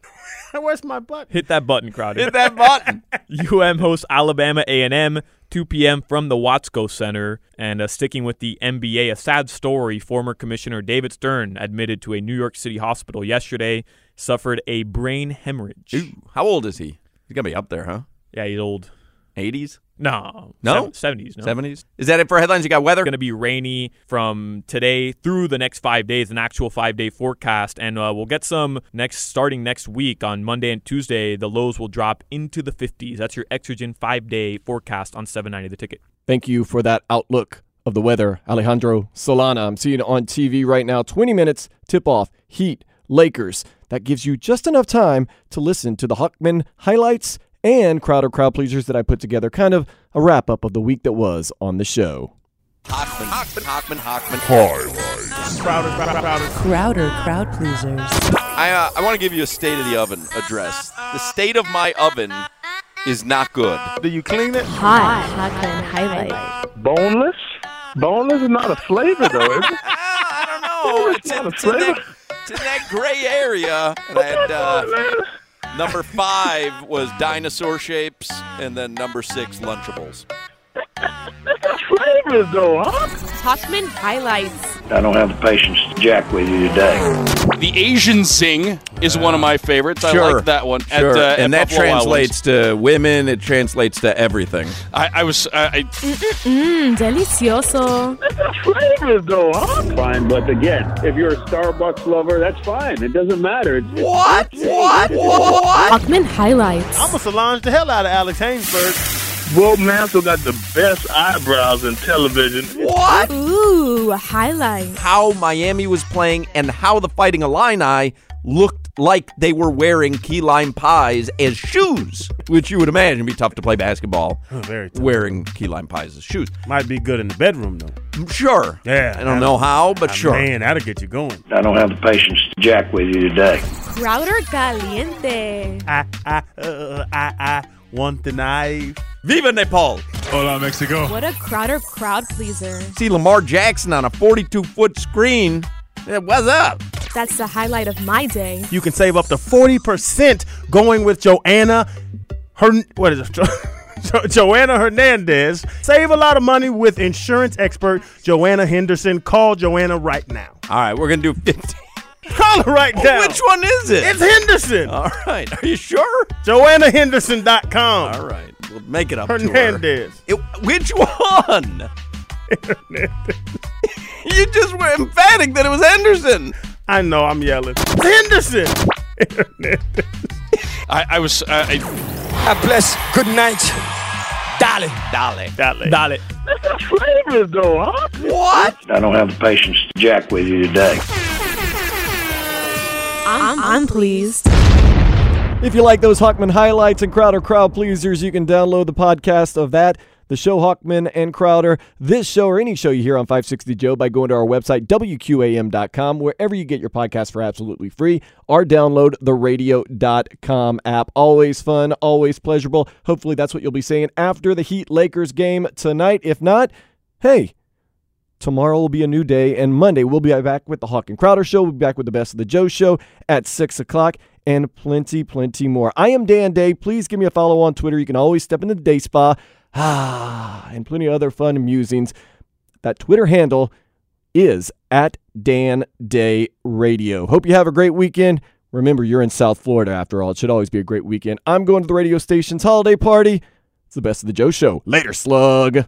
[laughs] Where's my button? Hit that button, Crowder. Hit that button. [laughs] UM hosts Alabama A&M 2 p.m. from the Watsco Center. And uh, sticking with the NBA, a sad story. Former Commissioner David Stern admitted to a New York City hospital yesterday, suffered a brain hemorrhage. Ooh, how old is he? He's gonna be up there, huh? Yeah, he's old. 80s? No, No? seventies. No, 70s? Is that it for headlines? You got weather? Going to be rainy from today through the next five days, an actual five day forecast, and uh, we'll get some next starting next week on Monday and Tuesday. The lows will drop into the 50s. That's your Exergen five day forecast on 790 the ticket. Thank you for that outlook of the weather, Alejandro Solana. I'm seeing it on TV right now. 20 minutes tip off, Heat, Lakers. That gives you just enough time to listen to the Hochman highlights and Crowder crowd pleasers that I put together. Kind of a wrap up of the week that was on the show. Hochman, Hochman, Hochman, Hochman. Crowder, Crowder, Crowder. Crowder crowd pleasers. I, uh, I want to give you a state of the oven address. The state of my oven is not good. Do you clean it? Hot Hochman highlight. Boneless? Boneless is not a flavor, though, is it? [laughs] I don't know. It's in, it's in that, it's in that gray area. And uh, number five was dinosaur shapes, and then number six, Lunchables. Flavors, though, huh? Hochman highlights. I don't have the patience to jack with you today. The Asian Sing is one of my favorites. I Sure. like that one. Sure. At, uh, at and that Buffalo Wild translates to women, it translates to everything. I, I was. Uh, I, Mmm, delicioso. Flavors, though, huh? Fine, but again, if you're a Starbucks lover, that's fine. It doesn't matter. It's, What? What? What? Hochman highlights. I'm gonna Solange the hell out of Alex Hainsberg. Will Mansell got the best eyebrows in television. What? Ooh, highlights. How Miami was playing and how the Fighting Illini looked like they were wearing key lime pies as shoes, which you would imagine be tough to play basketball Oh, very tough. wearing key lime pies as shoes. Might be good in the bedroom though. Sure. Yeah. I don't know how, but Ah, sure. Man, that'll get you going. I don't have the patience to jack with you today. Crowder caliente. I, I, uh, I, I want the knife. Viva Nepal! Hola, Mexico. What a Crowder crowd pleaser. See Lamar Jackson on a 42 foot screen. Yeah, what's up? That's the highlight of my day. You can save up to 40% going with Joanna. Her, what is it? [laughs] Jo- Joanna Hernandez. Save a lot of money with insurance expert Joanna Henderson. Call Joanna right now. All right, we're going to do 50. Call her right now. Which one is it? It's Henderson. All right. Are you sure? JoannaHenderson.com. All right. We'll make it up to her. Hernandez. It, which one? you just were emphatic that it was Henderson. I know I'm yelling. Henderson. I, I was. Uh, I, God bless. Good night. Dale. Dale. Dale. Dale. Flavors, though, huh? What? I don't have the patience to jack with you today. I'm, I'm pleased. If you like those Hochman highlights and Crowder crowd pleasers, you can download the podcast of that, the show Hochman and Crowder, this show or any show you hear on 560 Joe by going to our website, WQAM.com, wherever you get your podcast for absolutely free, or download the radio.com app. Always fun, always pleasurable. Hopefully that's what you'll be saying after the Heat Lakers game tonight. If not, hey, Tomorrow will be a new day, and Monday we'll be back with the Hoch and Crowder Show. We'll be back with the Best of the Joe Show at 6 o'clock, and plenty, plenty more. I am Dan Day. Please give me a follow on Twitter. You can always step into the Day Spa, ah, and plenty of other fun musings. That Twitter handle is at Dan Day Radio. Hope you have a great weekend. Remember, you're in South Florida after all. It should always be a great weekend. I'm going to the radio station's holiday party. It's the Best of the Joe Show. Later, slug.